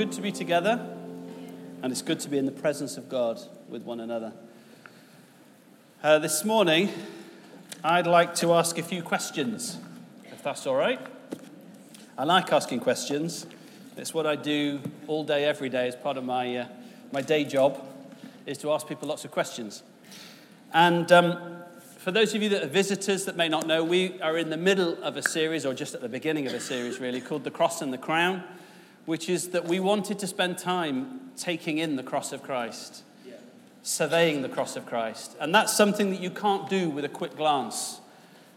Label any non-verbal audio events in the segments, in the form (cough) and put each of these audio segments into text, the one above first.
Good to be together, and it's good to be in the presence of God with one another. Uh, this morning, I'd like to ask a few questions, if that's all right. I like asking questions. It's what I do all day, every day, as part of my, uh, my day job, is to ask people lots of questions. And um, for those of you that are visitors that may not know, we are in the middle of a series, or just at the beginning of a series, really, called The Cross and the Crown, which is that we wanted to spend time taking in the cross of Christ, surveying the cross of Christ. And that's something that you can't do with a quick glance.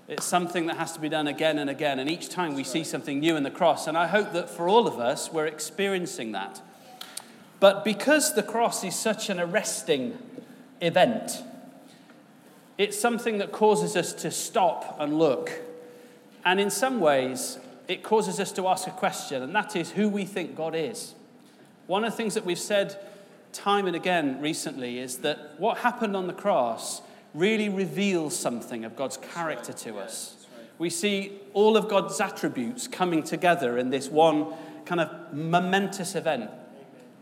It's something that has to be done again and again. And each time we see something new in the cross. And I hope that for all of us, we're experiencing that. But because the cross is such an arresting event, it's something that causes us to stop and look. And in some ways, it causes us to ask a question, and that is who we think God is. One of the things that we've said time and again recently is that what happened on the cross really reveals something of God's character to us. We see all of God's attributes coming together in this one kind of momentous event.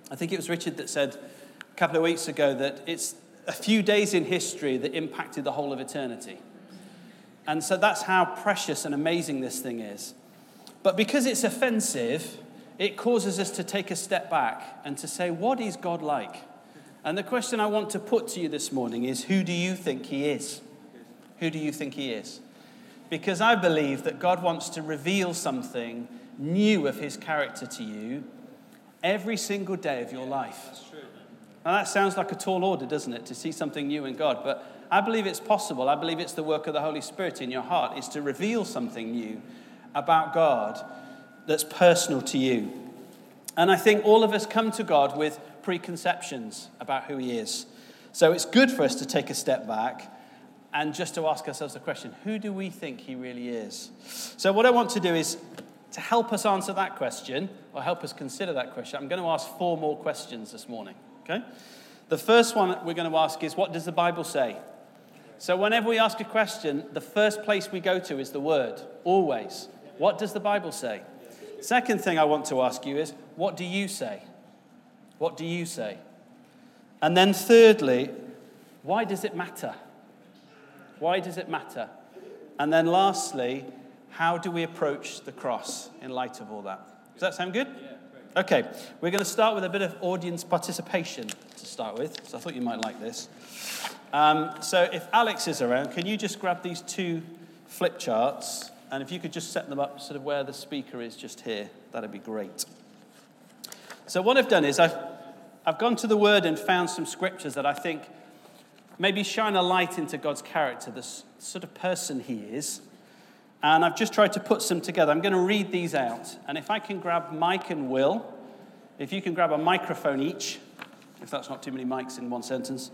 I think it was Richard that said a couple of weeks ago that it's a few days in history that impacted the whole of eternity. And so that's how precious and amazing this thing is. But because it's offensive, it causes us to take a step back and to say, what is God like? And the question I want to put to you this morning is who do you think He is? Who do you think He is? Because I believe that God wants to reveal something new of His character to you every single day of your life. Now, that sounds like a tall order, doesn't it, to see something new in God? But I believe it's possible. I believe it's the work of the Holy Spirit in your heart, is to reveal something new about God that's personal to you. And I think all of us come to God with preconceptions about who He is. So it's good for us to take a step back and just to ask ourselves the question who do we think He really is? So, what I want to do is to help us answer that question, or help us consider that question, I'm going to ask four more questions this morning. Okay? The first one we're going to ask is what does the Bible say? So, whenever we ask a question, the first place we go to is the Word, always. What does the Bible say? Second thing I want to ask you is what do you say? What do you say? And then, thirdly, why does it matter? Why does it matter? And then, lastly, how do we approach the cross in light of all that? Does that sound good? Okay, we're going to start with a bit of audience participation to start with. So I thought you might like this. Um, so if Alex is around, can you just grab these two flip charts? And if you could just set them up sort of where the speaker is just here, that'd be great. So what I've done is I've, I've gone to the Word and found some scriptures that I think maybe shine a light into God's character, the sort of person He is. And I've just tried to put some together. I'm going to read these out. And if I can grab Mike and Will, if you can grab a microphone each, if that's not too many mics in one sentence.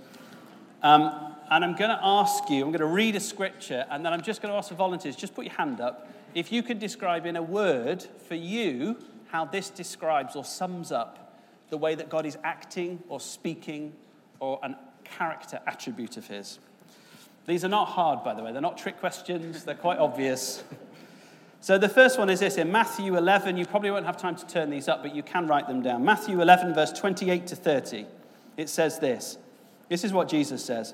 Um, and I'm going to ask you, I'm going to read a scripture, and then I'm just going to ask the volunteers, just put your hand up. If you could describe in a word for you how this describes or sums up the way that God is acting or speaking or a character attribute of His. These are not hard, by the way. They're not trick questions, they're quite obvious. So the first one is this in Matthew 11. You probably won't have time to turn these up, but you can write them down. Matthew 11, verse 28 to 30. It says this This is what Jesus says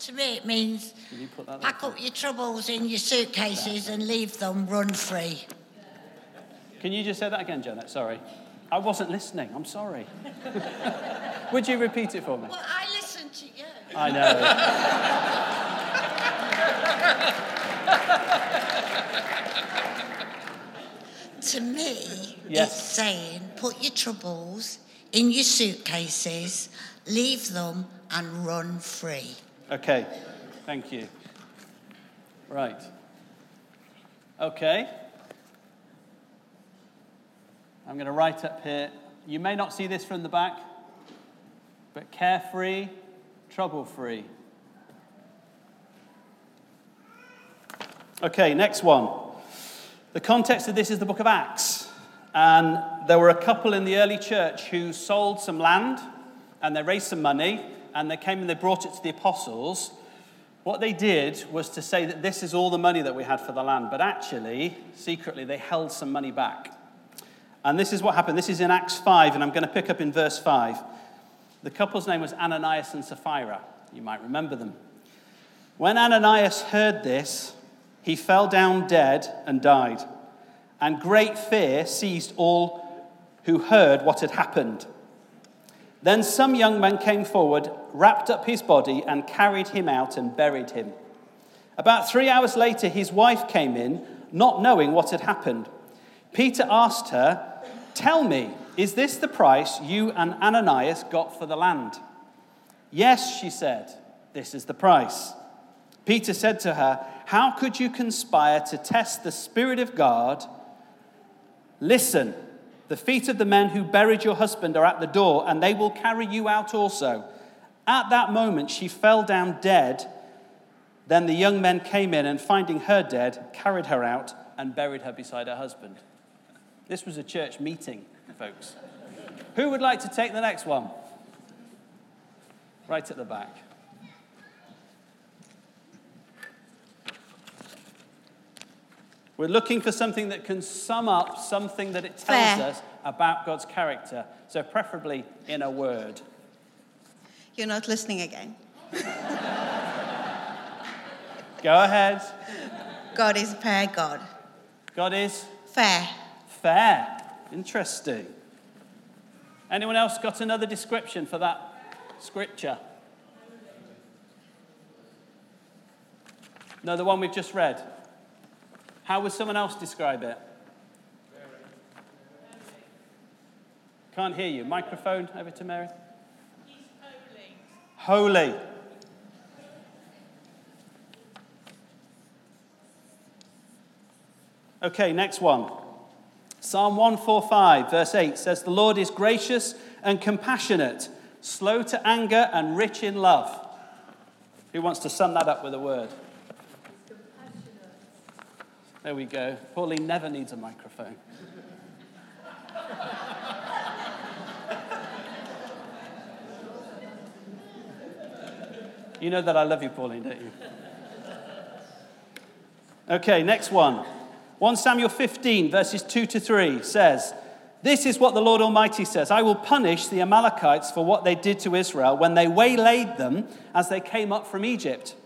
to me it means you put that there? pack up your troubles in your suitcases and leave them run free. Can you just say that again, Janet? Sorry. I wasn't listening. I'm sorry. (laughs) Would you repeat it for me? Well, I listened to you. I know. (laughs) (laughs) To me, Yes. it's saying put your troubles in your suitcases, leave them, and run free. Okay, thank you. Right. Okay. I'm going to write up here. You may not see this from the back, but carefree, trouble free. Okay, next one. The context of this is the book of Acts. And there were a couple in the early church who sold some land and they raised some money and they came and they brought it to the apostles. What they did was to say that this is all the money that we had for the land, but actually, secretly, they held some money back. And this is what happened. This is in Acts 5, and I'm going to pick up in verse 5. The couple's name was Ananias and Sapphira. You might remember them. When Ananias heard this, he fell down dead and died. And great fear seized all who heard what had happened. Then some young men came forward, wrapped up his body, and carried him out and buried him. About three hours later, his wife came in, not knowing what had happened. Peter asked her, Tell me, is this the price you and Ananias got for the land? Yes, she said, This is the price. Peter said to her, How could you conspire to test the Spirit of God? Listen, the feet of the men who buried your husband are at the door, and they will carry you out also. At that moment, she fell down dead. Then the young men came in, and finding her dead, carried her out and buried her beside her husband. This was a church meeting, folks. Who would like to take the next one? Right at the back. We're looking for something that can sum up something that it tells Fair. us about God's character. So, preferably in a word. You're not listening again. Go ahead. God is a fair God. God is Fair. fair. Interesting. Anyone else got another description for that scripture? No, the one we've just read. How would someone else describe it? Can't hear you. Microphone over to Mary. Holy. Okay, next one. Psalm 145, verse 8 says, The Lord is gracious and compassionate, slow to anger and rich in love. Who wants to sum that up with a word? There we go. Pauline never needs a microphone. You know that I love you, Pauline, don't you? Okay, next one. 1 Samuel 15, verses 2 to 3 says, This is what the Lord Almighty says I will punish the Amalekites for what they did to Israel when they waylaid them as they came up from Egypt.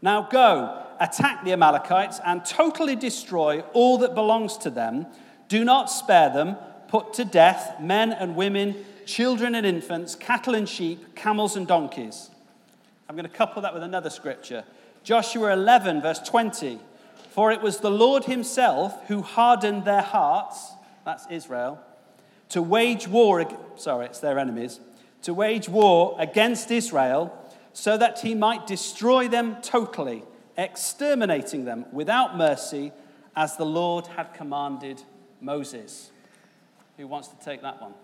Now go, attack the Amalekites, and totally destroy all that belongs to them. Do not spare them. Put to death men and women, children and infants, cattle and sheep, camels and donkeys. I'm going to couple that with another scripture. Joshua 11, verse 20. For it was the Lord himself who hardened their hearts, that's Israel, to wage war, sorry, it's their enemies, to wage war against Israel so that he might destroy them totally, exterminating them without mercy as the Lord had commanded Moses. Who wants to take that one?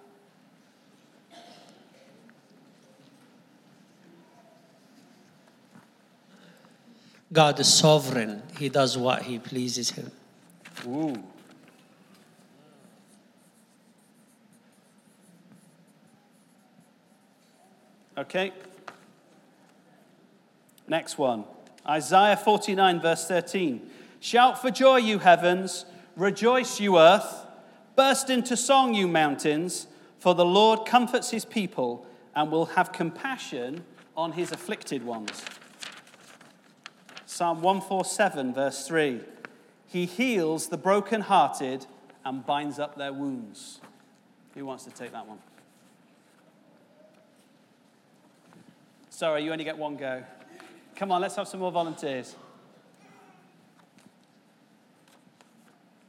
God is sovereign. He does what he pleases him. Ooh. Okay. Next one. Isaiah 49, verse 13. Shout for joy, you heavens. Rejoice, you earth. Burst into song, you mountains. For the Lord comforts his people and will have compassion on his afflicted ones. Psalm 147, verse 3. He heals the brokenhearted and binds up their wounds. Who wants to take that one? Sorry, you only get one go. Come on, let's have some more volunteers.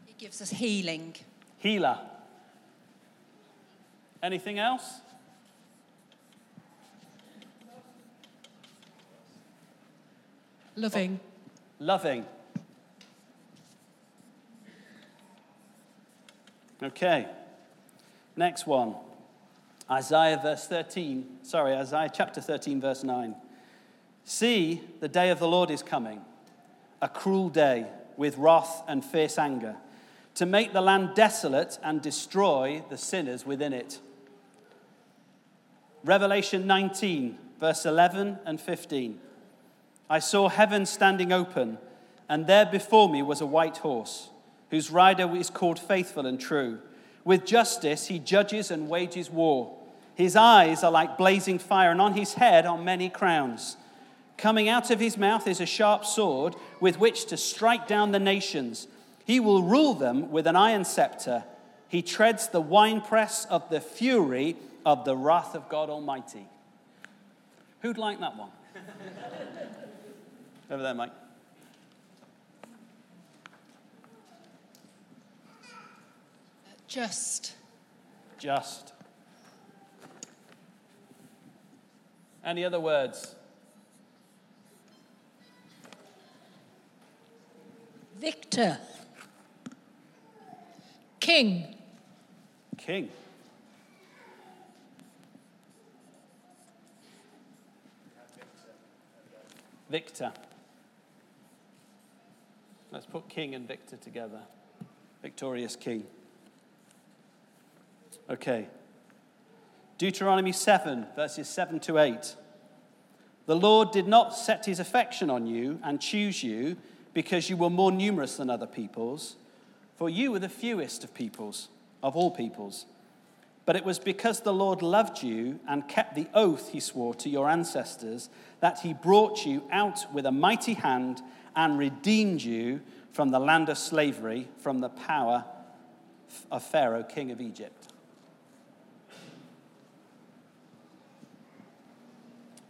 He gives us healing. Healer. Anything else? Loving. Oh, loving. Okay. Next one. Isaiah verse 13. Sorry, Isaiah chapter 13, verse 9. See, the day of the Lord is coming, a cruel day with wrath and fierce anger, to make the land desolate and destroy the sinners within it. Revelation 19, verse 11 and 15. I saw heaven standing open, and there before me was a white horse, whose rider is called Faithful and True. With justice he judges and wages war. His eyes are like blazing fire, and on his head are many crowns. Coming out of his mouth is a sharp sword with which to strike down the nations. He will rule them with an iron scepter. He treads the winepress of the fury of the wrath of God Almighty. Who'd like that one? (laughs) Over there, Mike. Just. Just. Any other words? Victor. King. King. Victor. Let's put king and victor together. Victorious king. Okay. Deuteronomy 7, verses 7 to 8. The Lord did not set his affection on you and choose you because you were more numerous than other peoples, for you were the fewest of peoples, of all peoples. But it was because the Lord loved you and kept the oath he swore to your ancestors that he brought you out with a mighty hand and redeemed you from the land of slavery, from the power of Pharaoh, king of Egypt.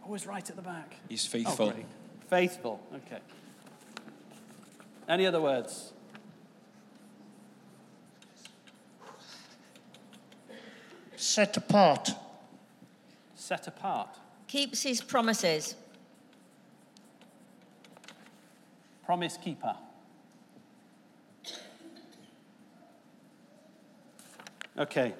Always right at the back. He's Oh, faithful. great. Faithful, okay. Any other words? Set apart. Set apart. Keeps his promises. Promise keeper. Okay.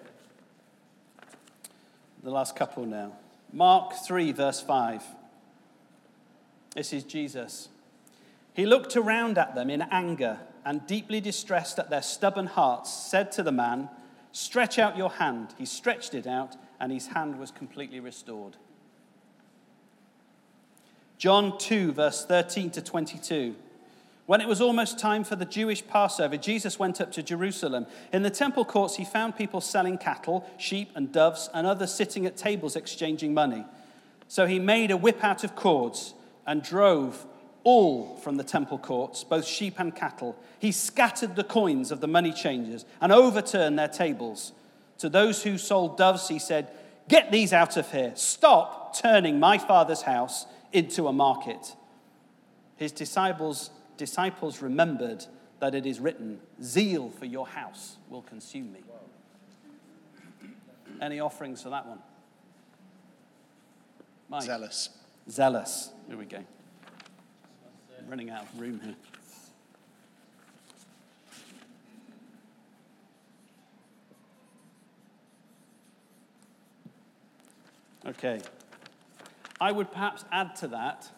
The last couple now. Mark 3, verse 5. This is Jesus. He looked around at them in anger and, deeply distressed at their stubborn hearts, said to the man, Stretch out your hand. He stretched it out, and his hand was completely restored. John 2, verse 13 to 22. When it was almost time for the Jewish Passover, Jesus went up to Jerusalem. In the temple courts, he found people selling cattle, sheep, and doves, and others sitting at tables exchanging money. So he made a whip out of cords and drove all from the temple courts, both sheep and cattle. He scattered the coins of the money changers and overturned their tables. To those who sold doves, he said, Get these out of here. Stop turning my father's house into a market. His disciples, disciples remembered that it is written, Zeal for your house will consume me. Any offerings for that one? Mike? Zealous. Zealous. Here we go. Running out of room here. Okay. I would perhaps add to that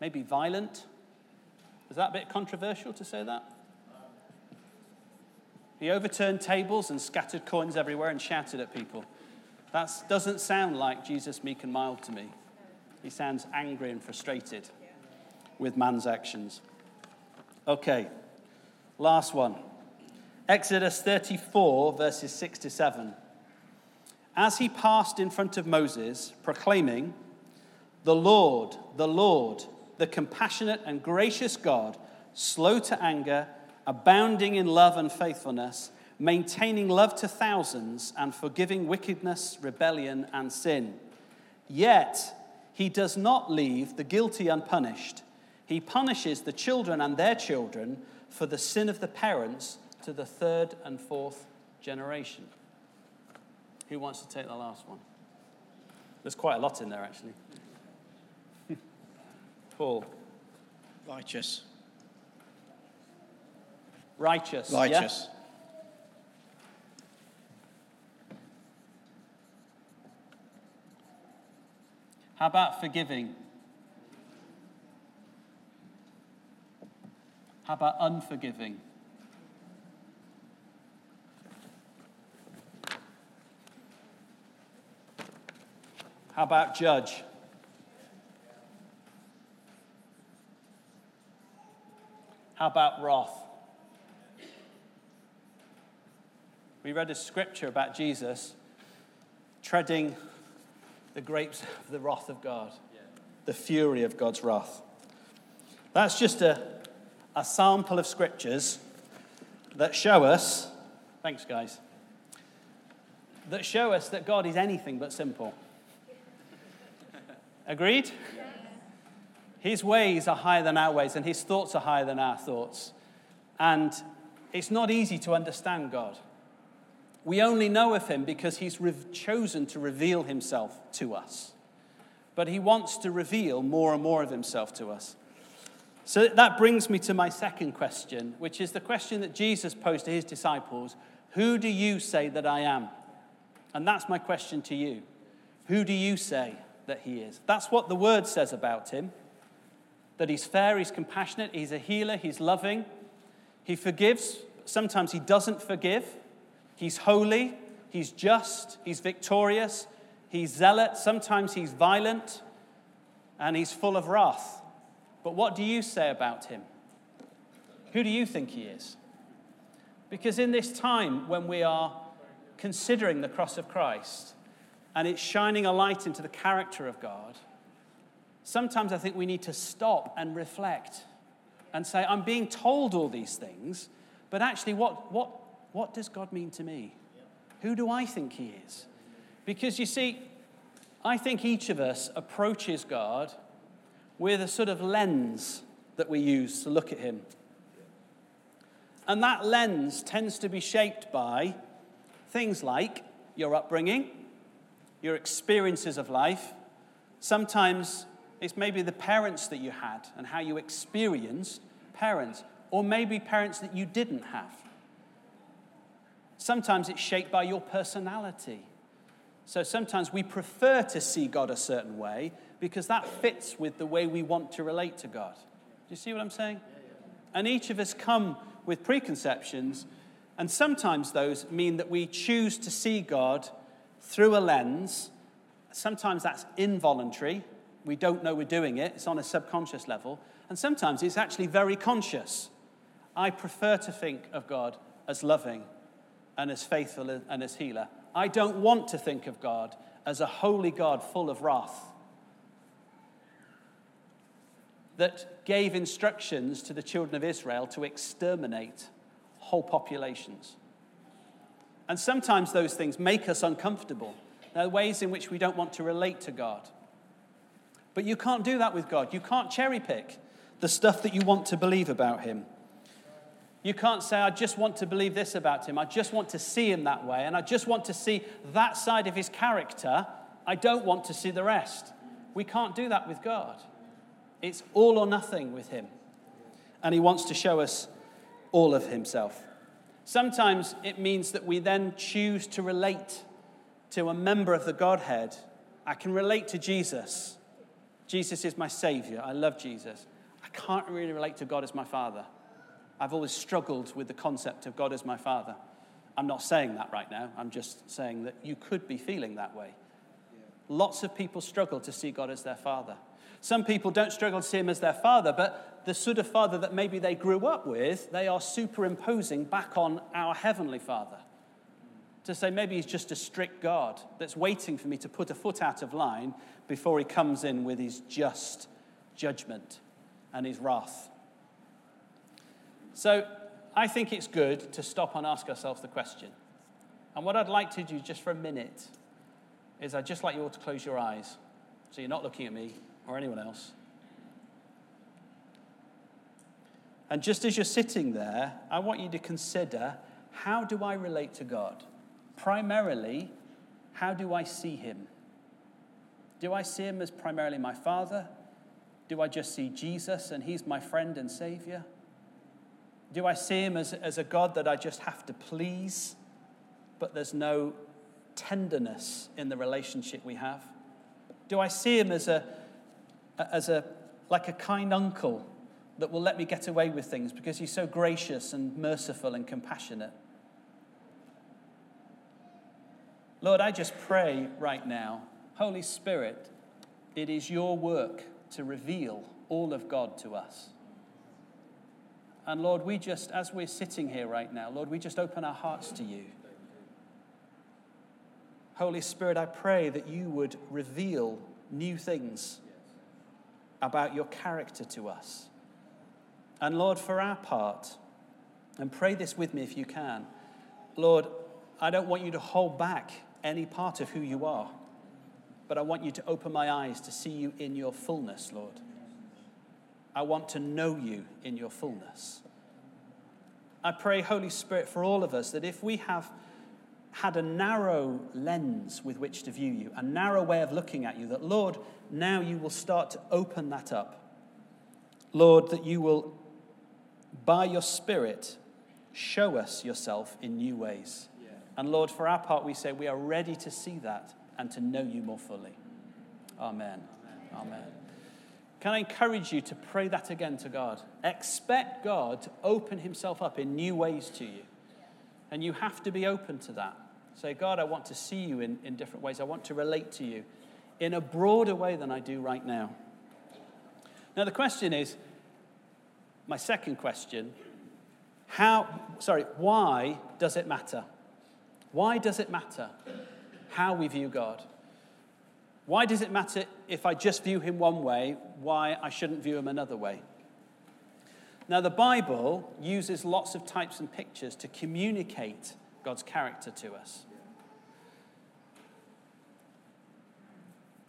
maybe violent. Is that a bit controversial to say that? He overturned tables and scattered coins everywhere and shouted at people. That doesn't sound like Jesus meek and mild to me. He sounds angry and frustrated with man's actions. Okay, last one. Exodus 34, verses 6 to 7. As he passed in front of Moses, proclaiming, The Lord, the Lord, the compassionate and gracious God, slow to anger, abounding in love and faithfulness, maintaining love to thousands, and forgiving wickedness, rebellion, and sin. Yet He does not leave the guilty unpunished. He punishes the children and their children for the sin of the parents to the third and fourth generation. Who wants to take the last one? There's quite a lot in there, actually. (laughs) Paul. Righteous. Righteous. yeah? Righteous. How about forgiving? How about unforgiving? How about judge? How about wrath? We read a scripture about Jesus treading the grapes of the wrath of God, the fury of God's wrath. That's just a, a sample of scriptures that show us, thanks guys, that show us that God is anything but simple. Agreed? His ways are higher than our ways, and his thoughts are higher than our thoughts. And it's not easy to understand God. We only know of him because he's re- chosen to reveal himself to us. But he wants to reveal more and more of himself to us. So that brings me to my second question, which is the question that Jesus posed to his disciples Who do you say that I am? And that's my question to you. Who do you say that he is? That's what the word says about him that he's fair, he's compassionate, he's a healer, he's loving, he forgives, sometimes he doesn't forgive. He's holy, he's just, he's victorious, he's zealot, sometimes he's violent, and he's full of wrath. But what do you say about him? Who do you think he is? Because in this time when we are considering the cross of Christ and it's shining a light into the character of God, sometimes I think we need to stop and reflect and say, I'm being told all these things, but actually, what, what, what does God mean to me? Who do I think He is? Because you see, I think each of us approaches God with the sort of lens that we use to look at Him. And that lens tends to be shaped by things like your upbringing, your experiences of life. Sometimes it's maybe the parents that you had and how you experienced parents, or maybe parents that you didn't have. Sometimes it's shaped by your personality. So sometimes we prefer to see God a certain way because that fits with the way we want to relate to God. Do you see what I'm saying? And each of us come with preconceptions, and sometimes those mean that we choose to see God through a lens. Sometimes that's involuntary. We don't know we're doing it, it's on a subconscious level. And sometimes it's actually very conscious. I prefer to think of God as loving and as faithful and as healer. I don't want to think of God as a holy God full of wrath that gave instructions to the children of Israel to exterminate whole populations. And sometimes those things make us uncomfortable. There are ways in which we don't want to relate to God. But you can't do that with God. You can't cherry pick the stuff that you want to believe about Him. You can't say, I just want to believe this about Him. I just want to see Him that way. And I just want to see that side of His character. I don't want to see the rest. We can't do that with God. It's all or nothing with Him. And He wants to show us all of Himself. Sometimes it means that we then choose to relate to a member of the Godhead. I can relate to Jesus. Jesus is my Savior. I love Jesus. I can't really relate to God as my Father. I've always struggled with the concept of God as my Father. I'm not saying that right now. I'm just saying that you could be feeling that way. Lots of people struggle to see God as their Father. Some people don't struggle to see Him as their Father, but the sort of Father that maybe they grew up with, they are superimposing back on our Heavenly Father. To say maybe He's just a strict God that's waiting for me to put a foot out of line before He comes in with His just judgment and His wrath. So I think it's good to stop and ask ourselves the question. And what I'd like to do just for a minute is I'd just like you all to close your eyes. So you're not looking at me or anyone else. And just as you're sitting there, I want you to consider how do I relate to God? Primarily, how do I see Him? Do I see Him as primarily my Father? Do I just see Jesus and He's my friend and Savior? Do I see Him as, as a God that I just have to please, but there's no tenderness in the relationship we have? Do I see Him as a, as a like a kind uncle that will let me get away with things because he's so gracious and merciful and compassionate. Lord, I just pray right now, Holy Spirit, it is your work to reveal all of God to us. And Lord, we just, as we're sitting here right now, Lord, we just open our hearts to you. Holy Spirit, I pray that you would reveal new things about your character to us. And Lord, for our part, and pray this with me if you can, Lord, I don't want you to hold back any part of who you are, but I want you to open my eyes to see you in your fullness, Lord. I want to know you in your fullness. I pray, Holy Spirit, for all of us that if we have had a narrow lens with which to view you, a narrow way of looking at you, that, Lord, now you will start to open that up. Lord, that you will by your Spirit, show us yourself in new ways. Yeah. And Lord, for our part, we say we are ready to see that and to know you more fully. Amen. Amen. Amen. Can I encourage you to pray that again to God? Expect God to open himself up in new ways to you. And you have to be open to that. Say, God, I want to see you in, in different ways. I want to relate to you in a broader way than I do right now. Now, the question is my second question how, sorry, why does it matter? Why does it matter how we view God? Why does it matter if I just view him one way, why I shouldn't view him another way? Now, the Bible uses lots of types and pictures to communicate God's character to us.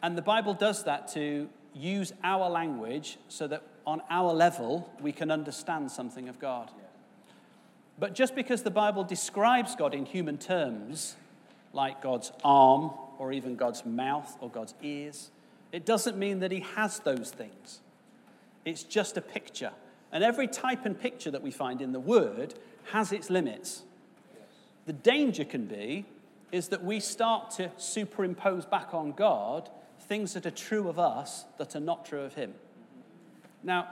And the Bible does that to use our language so that on our level we can understand something of God. But just because the Bible describes God in human terms, like God's arm or even God's mouth or God's ears, it doesn't mean that he has those things. It's just a picture. And every type and picture that we find in the Word has its limits. The danger can be is that we start to superimpose back on God things that are true of us that are not true of him. Now,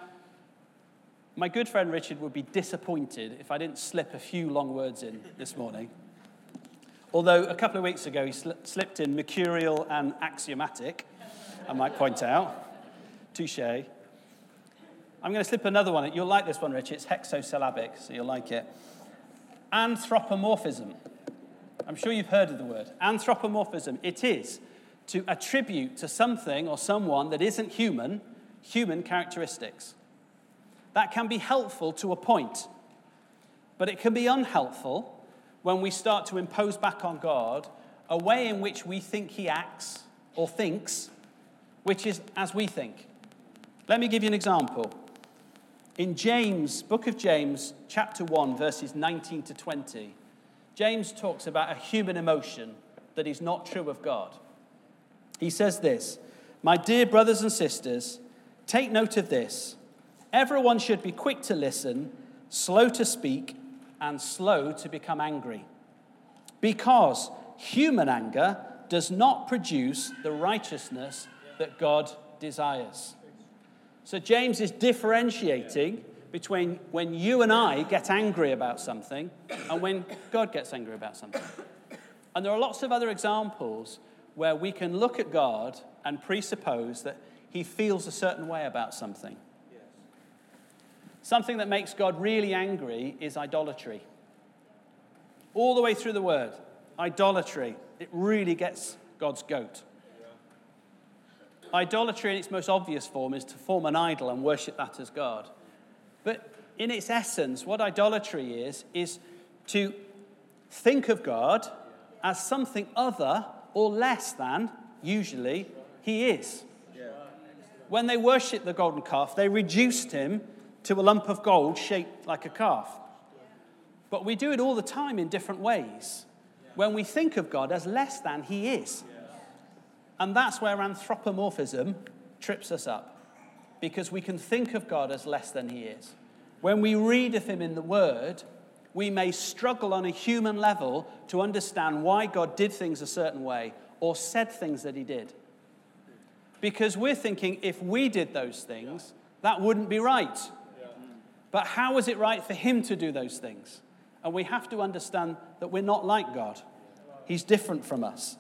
my good friend Richard would be disappointed if I didn't slip a few long words in this morning. Although a couple of weeks ago he sl- slipped in mercurial and axiomatic, I might point out. Touche. I'm going to slip another one. You'll like this one, Richard. It's hexasyllabic, so you'll like it. Anthropomorphism. I'm sure you've heard of the word. Anthropomorphism. It is to attribute to something or someone that isn't human human characteristics. That can be helpful to a point, but it can be unhelpful when we start to impose back on God a way in which we think He acts or thinks, which is as we think. Let me give you an example. In James, book of James, chapter 1, verses 19 to 20, James talks about a human emotion that is not true of God. He says this My dear brothers and sisters, take note of this. Everyone should be quick to listen, slow to speak, and slow to become angry. Because human anger does not produce the righteousness that God desires. So, James is differentiating between when you and I get angry about something and when God gets angry about something. And there are lots of other examples where we can look at God and presuppose that he feels a certain way about something. Yes. Something that makes God really angry is idolatry. All the way through the word, idolatry, it really gets God's goat. Yeah. Idolatry, in its most obvious form, is to form an idol and worship that as God. But in its essence, what idolatry is, is to think of God as something other or less than, usually, he is. When they worshipped the golden calf, they reduced him to a lump of gold shaped like a calf. But we do it all the time in different ways when we think of God as less than he is. And that's where anthropomorphism trips us up because we can think of God as less than he is. When we read of him in the Word, we may struggle on a human level to understand why God did things a certain way or said things that he did. Because we're thinking if we did those things, that wouldn't be right. But how is it right for him to do those things? And we have to understand that we're not like God, he's different from us.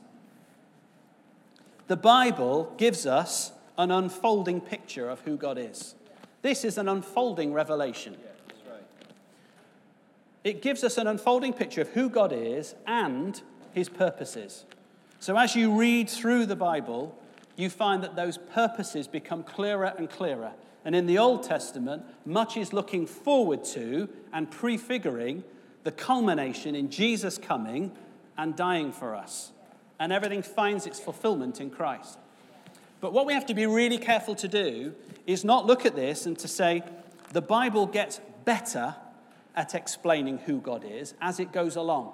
The Bible gives us an unfolding picture of who God is. This is an unfolding revelation. It gives us an unfolding picture of who God is and his purposes. So as you read through the Bible, you find that those purposes become clearer and clearer. And in the Old Testament, much is looking forward to and prefiguring the culmination in Jesus coming and dying for us. And everything finds its fulfillment in Christ. But what we have to be really careful to do is not look at this and to say the Bible gets better at explaining who God is as it goes along.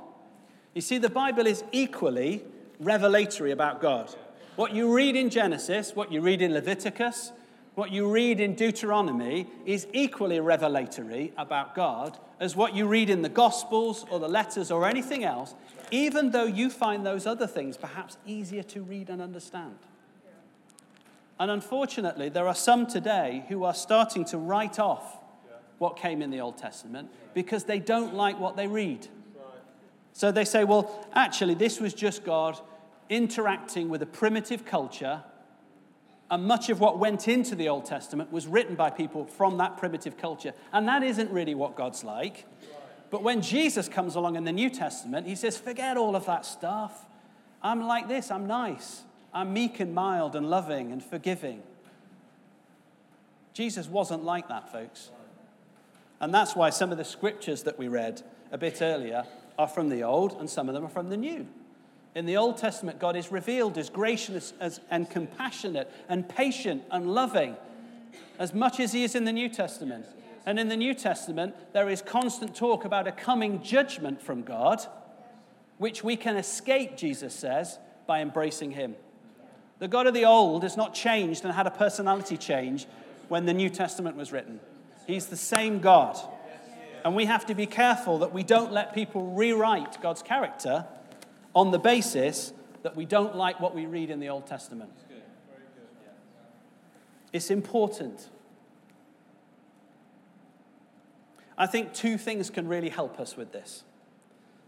You see, the Bible is equally revelatory about God. What you read in Genesis, what you read in Leviticus, what you read in Deuteronomy is equally revelatory about God as what you read in the Gospels or the letters or anything else, even though you find those other things perhaps easier to read and understand. And unfortunately, there are some today who are starting to write off what came in the Old Testament because they don't like what they read. So they say, well, actually, this was just God interacting with a primitive culture and much of what went into the Old Testament was written by people from that primitive culture. And that isn't really what God's like. But when Jesus comes along in the New Testament, he says, forget all of that stuff. I'm like this, I'm nice. I'm meek and mild and loving and forgiving. Jesus wasn't like that, folks. And that's why some of the scriptures that we read a bit earlier are from the Old and some of them are from the New. In the Old Testament, God is revealed as gracious as, and compassionate and patient and loving as much as He is in the New Testament. And in the New Testament, there is constant talk about a coming judgment from God, which we can escape, Jesus says, by embracing Him. The God of the Old has not changed and had a personality change when the New Testament was written. He's the same God. And we have to be careful that we don't let people rewrite God's character on the basis that we don't like what we read in the Old Testament. It's important. I think two things can really help us with this.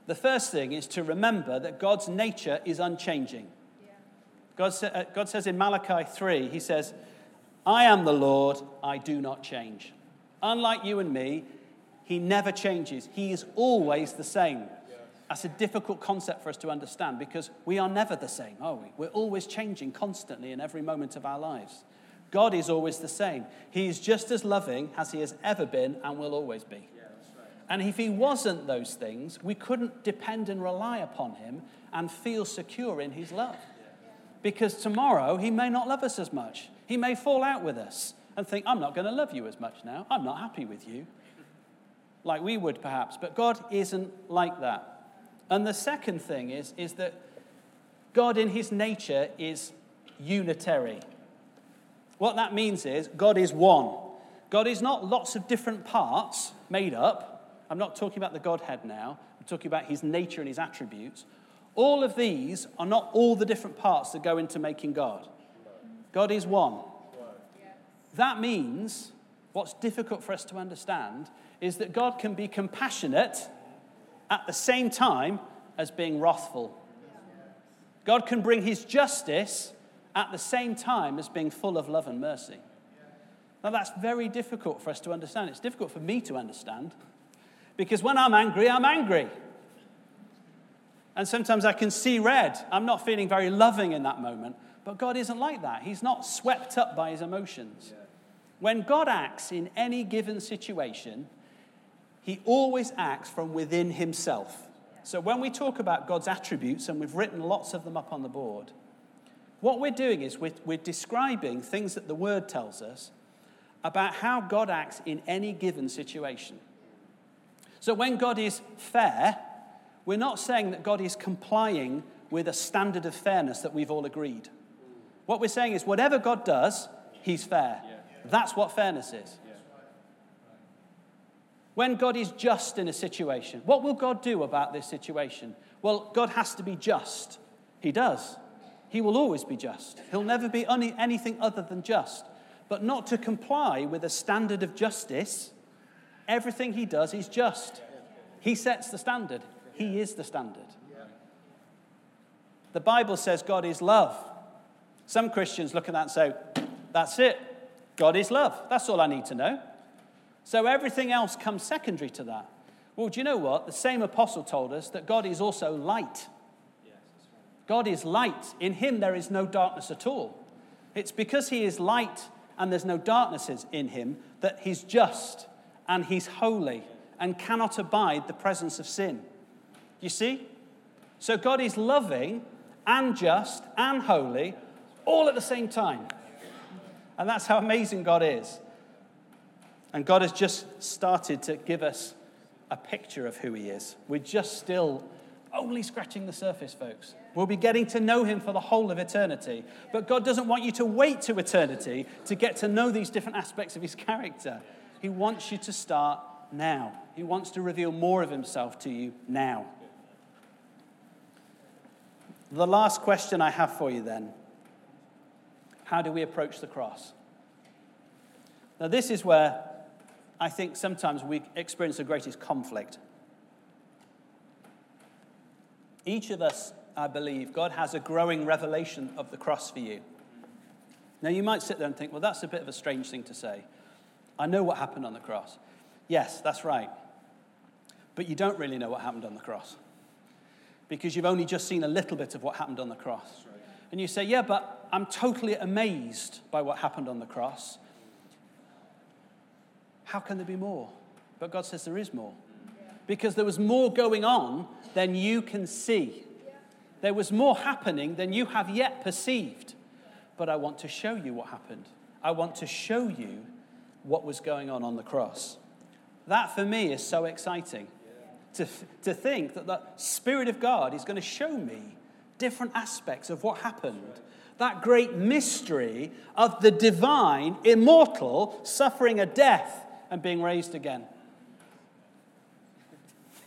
The first thing is to remember that God's nature is unchanging. God, uh, God says in Malachi 3, He says, I am the Lord, I do not change. Unlike you and me, He never changes. He is always the same. That's a difficult concept for us to understand because we are never the same, are we? We're always changing constantly in every moment of our lives. God is always the same. He is just as loving as He has ever been and will always be. And if He wasn't those things, we couldn't depend and rely upon Him and feel secure in His love. Because tomorrow He may not love us as much. He may fall out with us and think, I'm not going to love you as much now. I'm not happy with you. Like we would perhaps. But God isn't like that. And the second thing is, is that God in his nature is unitary. What that means is God is one. God is not lots of different parts made up. I'm not talking about the Godhead now, I'm talking about his nature and his attributes. All of these are not all the different parts that go into making God. God is one. That means what's difficult for us to understand is that God can be compassionate at the same time as being wrathful. God can bring his justice at the same time as being full of love and mercy. Now, that's very difficult for us to understand. It's difficult for me to understand because when I'm angry, I'm angry. And sometimes I can see red. I'm not feeling very loving in that moment. But God isn't like that. He's not swept up by his emotions. When God acts in any given situation, he always acts from within himself. So when we talk about God's attributes, and we've written lots of them up on the board, What we're doing is we're, we're describing things that the Word tells us about how God acts in any given situation. So when God is fair, we're not saying that God is complying with a standard of fairness that we've all agreed. What we're saying is whatever God does, He's fair. That's what fairness is. When God is just in a situation, what will God do about this situation? Well, God has to be just. He does. He will always be just. He'll never be anything other than just. But not to comply with a standard of justice, everything he does is just. He sets the standard, he is the standard. The Bible says God is love. Some Christians look at that and say, that's it. God is love. That's all I need to know. So everything else comes secondary to that. Well, do you know what? The same apostle told us that God is also light. God is light. In him there is no darkness at all. It's because he is light and there's no darknesses in him that he's just and he's holy and cannot abide the presence of sin. You see? So God is loving and just and holy all at the same time. And that's how amazing God is. And God has just started to give us a picture of who He is. We're just still only scratching the surface, folks. We'll be getting to know Him for the whole of eternity. But God doesn't want you to wait to eternity to get to know these different aspects of His character. He wants you to start now. He wants to reveal more of Himself to you now. The last question I have for you then how do we approach the cross? Now, this is where I think sometimes we experience the greatest conflict. Each of us, I believe, God has a growing revelation of the cross for you. Now, you might sit there and think, well, that's a bit of a strange thing to say. I know what happened on the cross. Yes, that's right. But you don't really know what happened on the cross because you've only just seen a little bit of what happened on the cross. And you say, yeah, but I'm totally amazed by what happened on the cross. How can there be more? But God says there is more. Because there was more going on than you can see. There was more happening than you have yet perceived. But I want to show you what happened. I want to show you what was going on on the cross. That for me is so exciting. To, to think that the Spirit of God is going to show me different aspects of what happened that great mystery of the divine, immortal, suffering a death and being raised again.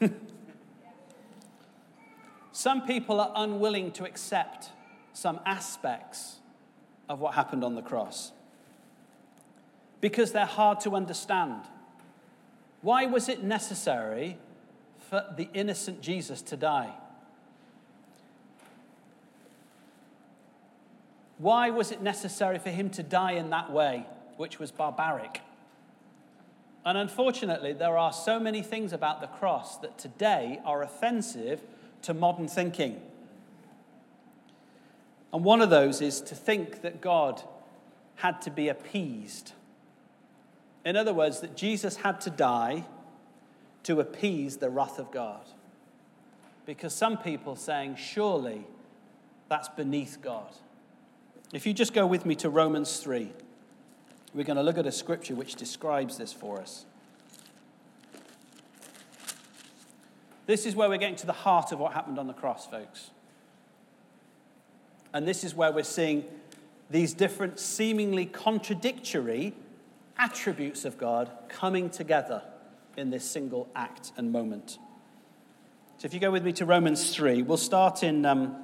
(laughs) some people are unwilling to accept some aspects of what happened on the cross because they're hard to understand. Why was it necessary for the innocent Jesus to die? Why was it necessary for him to die in that way, which was barbaric? And unfortunately, there are so many things about the cross that today are offensive to modern thinking. And one of those is to think that God had to be appeased. In other words, that Jesus had to die to appease the wrath of God. Because some people saying, surely that's beneath God. If you just go with me to Romans 3, we're going to look at a scripture which describes this for us. This is where we're getting to the heart of what happened on the cross, folks. And this is where we're seeing these different, seemingly contradictory attributes of God coming together in this single act and moment. So if you go with me to Romans 3, we'll start in. Um,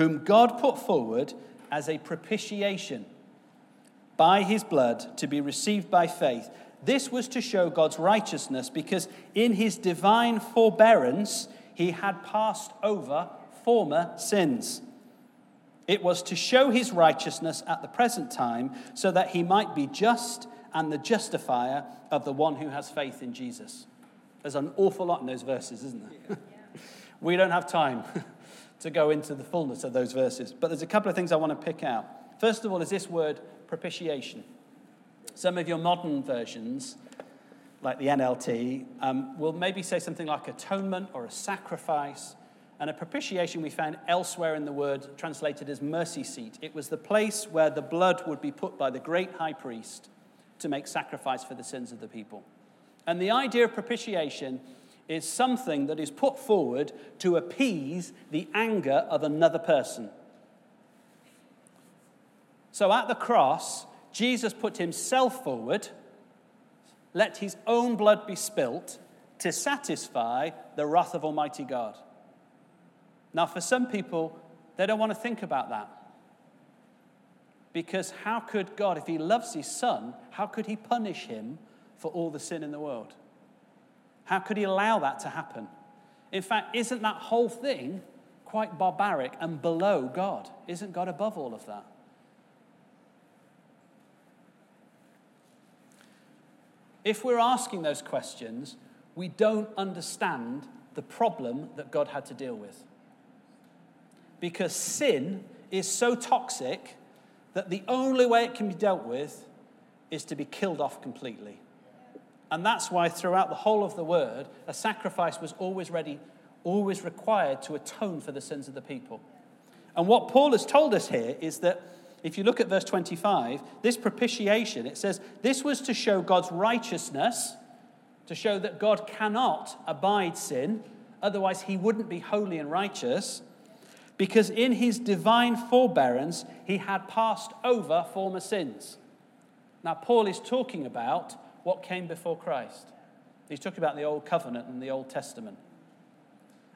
whom God put forward as a propitiation by his blood to be received by faith. This was to show God's righteousness because in his divine forbearance he had passed over former sins. It was to show his righteousness at the present time so that he might be just and the justifier of the one who has faith in Jesus. There's an awful lot in those verses, isn't there? (laughs) we don't have time (laughs) to go into the fullness of those verses, but there's a couple of things I want to pick out. First of all, is this word propitiation. Some of your modern versions, like the NLT, um, will maybe say something like atonement or a sacrifice. And a propitiation we found elsewhere in the word translated as mercy seat. It was the place where the blood would be put by the great high priest to make sacrifice for the sins of the people. And the idea of propitiation is something that is put forward to appease the anger of another person. So at the cross, Jesus put himself forward, let his own blood be spilt to satisfy the wrath of Almighty God. Now, for some people, they don't want to think about that. Because how could God, if he loves his son, how could he punish him for all the sin in the world? How could he allow that to happen? In fact, isn't that whole thing quite barbaric and below God? Isn't God above all of that? If we're asking those questions, we don't understand the problem that God had to deal with. Because sin is so toxic that the only way it can be dealt with is to be killed off completely. And that's why throughout the whole of the word, a sacrifice was always ready, always required to atone for the sins of the people. And what Paul has told us here is that if you look at verse 25, this propitiation, it says, this was to show God's righteousness, to show that God cannot abide sin, otherwise, he wouldn't be holy and righteous, because in his divine forbearance, he had passed over former sins. Now, Paul is talking about what came before Christ. He's talking about the Old Covenant and the Old Testament.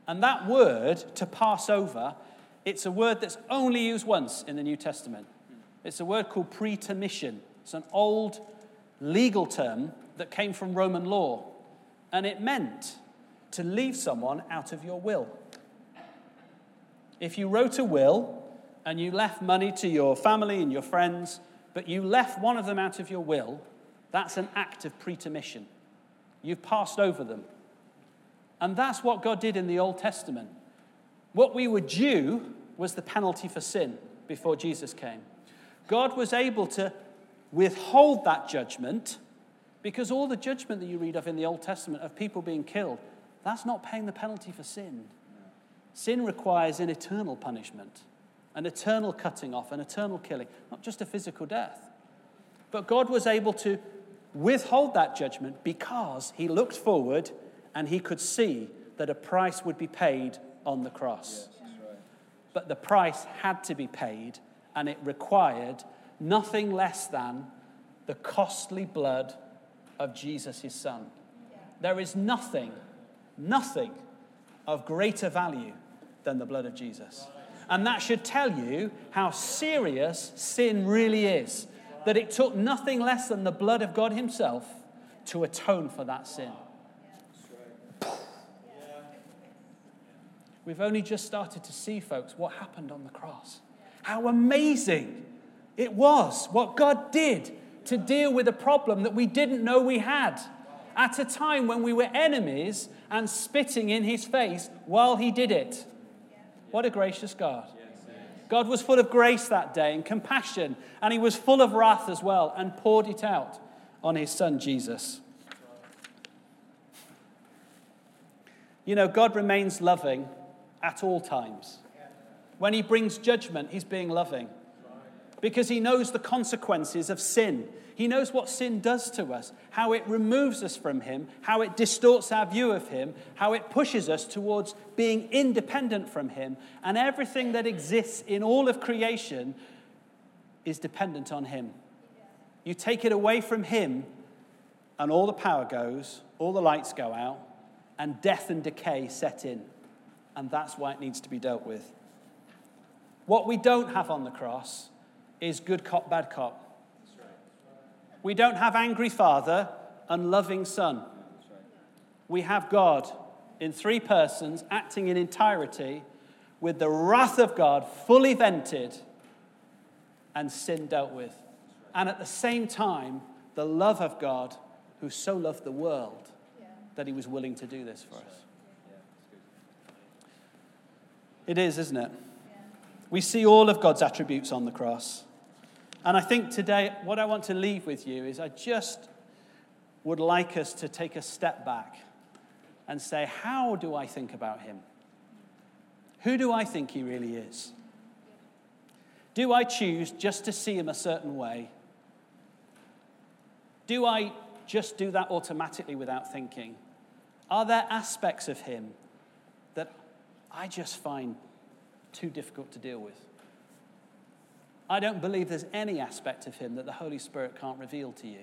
And that word, to pass over, it's a word that's only used once in the New Testament. It's a word called pretermission. It's an old legal term that came from Roman law. And it meant to leave someone out of your will. If you wrote a will and you left money to your family and your friends, but you left one of them out of your will, that's an act of pretermission. You've passed over them. And that's what God did in the Old Testament. What we were due was the penalty for sin before Jesus came. God was able to withhold that judgment because all the judgment that you read of in the Old Testament of people being killed, that's not paying the penalty for sin. Sin requires an eternal punishment, an eternal cutting off, an eternal killing, not just a physical death. But God was able to withhold that judgment because he looked forward and he could see that a price would be paid on the cross. Yes, right. But the price had to be paid and it required nothing less than the costly blood of Jesus, his son. There is nothing, nothing of greater value than the blood of Jesus. And that should tell you how serious sin really is. That it took nothing less than the blood of God Himself to atone for that sin. We've only just started to see, folks, what happened on the cross how amazing it was what God did to deal with a problem that we didn't know we had at a time when we were enemies and spitting in his face while he did it. What a gracious God. God was full of grace that day and compassion, and he was full of wrath as well and poured it out on his son Jesus. You know, God remains loving at all times. When he brings judgment, he's being loving because he knows the consequences of sin. He knows what sin does to us, how it removes us from him, how it distorts our view of him, how it pushes us towards being independent from him. And everything that exists in all of creation is dependent on him. You take it away from him, and all the power goes, all the lights go out, and death and decay set in. And that's why it needs to be dealt with. What we don't have on the cross is good cop, bad cop. We don't have angry father and loving son. We have God in three persons acting in entirety with the wrath of God fully vented and sin dealt with. And at the same time, the love of God who so loved the world that he was willing to do this for us. It is, isn't it? We see all of God's attributes on the cross. And I think today, what I want to leave with you is I just would like us to take a step back and say, How do I think about him? Who do I think he really is? Do I choose just to see him a certain way? Do I just do that automatically without thinking? Are there aspects of him that I just find too difficult to deal with? I don't believe there's any aspect of him that the Holy Spirit can't reveal to you.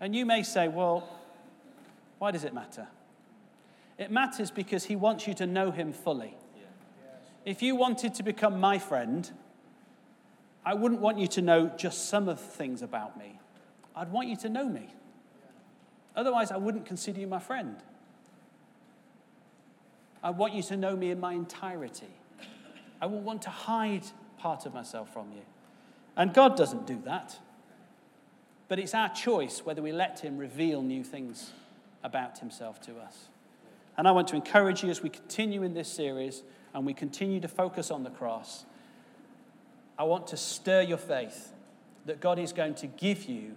And you may say, well, why does it matter? It matters because he wants you to know him fully. If you wanted to become my friend, I wouldn't want you to know just some of the things about me. I'd want you to know me. Otherwise, I wouldn't consider you my friend. I want you to know me in my entirety. I won't want to hide part of myself from you. And God doesn't do that. But it's our choice whether we let Him reveal new things about Himself to us. And I want to encourage you as we continue in this series and we continue to focus on the cross. I want to stir your faith that God is going to give you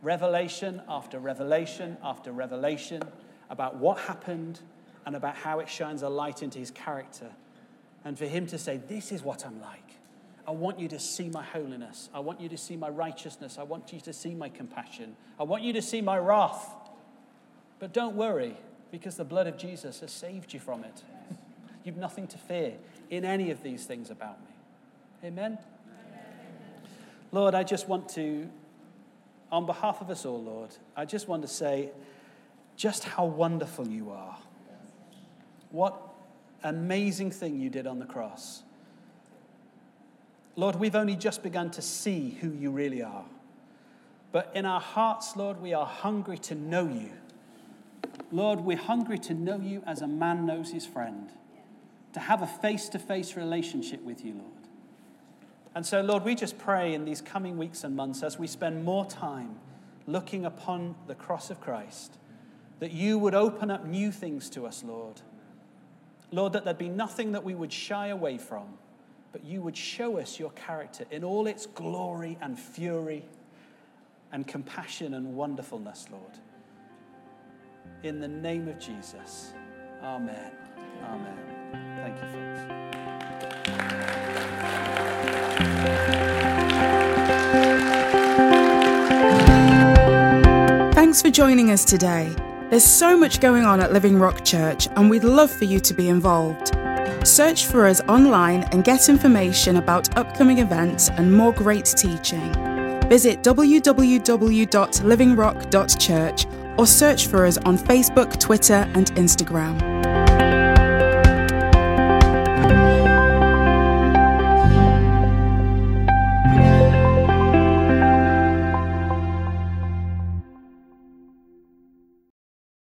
revelation after revelation after revelation about what happened and about how it shines a light into his character. And for him to say, This is what I'm like. I want you to see my holiness. I want you to see my righteousness. I want you to see my compassion. I want you to see my wrath. But don't worry, because the blood of Jesus has saved you from it. You've nothing to fear in any of these things about me. Amen? Amen? Lord, I just want to, on behalf of us all, Lord, I just want to say just how wonderful you are. What amazing thing you did on the cross. Lord, we've only just begun to see who you really are. But in our hearts, Lord, we are hungry to know you. Lord, we're hungry to know you as a man knows his friend, to have a face to face relationship with you, Lord. And so, Lord, we just pray in these coming weeks and months as we spend more time looking upon the cross of Christ, that you would open up new things to us, Lord. Lord, that there'd be nothing that we would shy away from, but you would show us your character in all its glory and fury and compassion and wonderfulness, Lord. In the name of Jesus. Amen. Amen. Thank you, folks. Thanks for joining us today. There's so much going on at Living Rock Church, and we'd love for you to be involved. Search for us online and get information about upcoming events and more great teaching. Visit www.livingrock.church or search for us on Facebook, Twitter, and Instagram.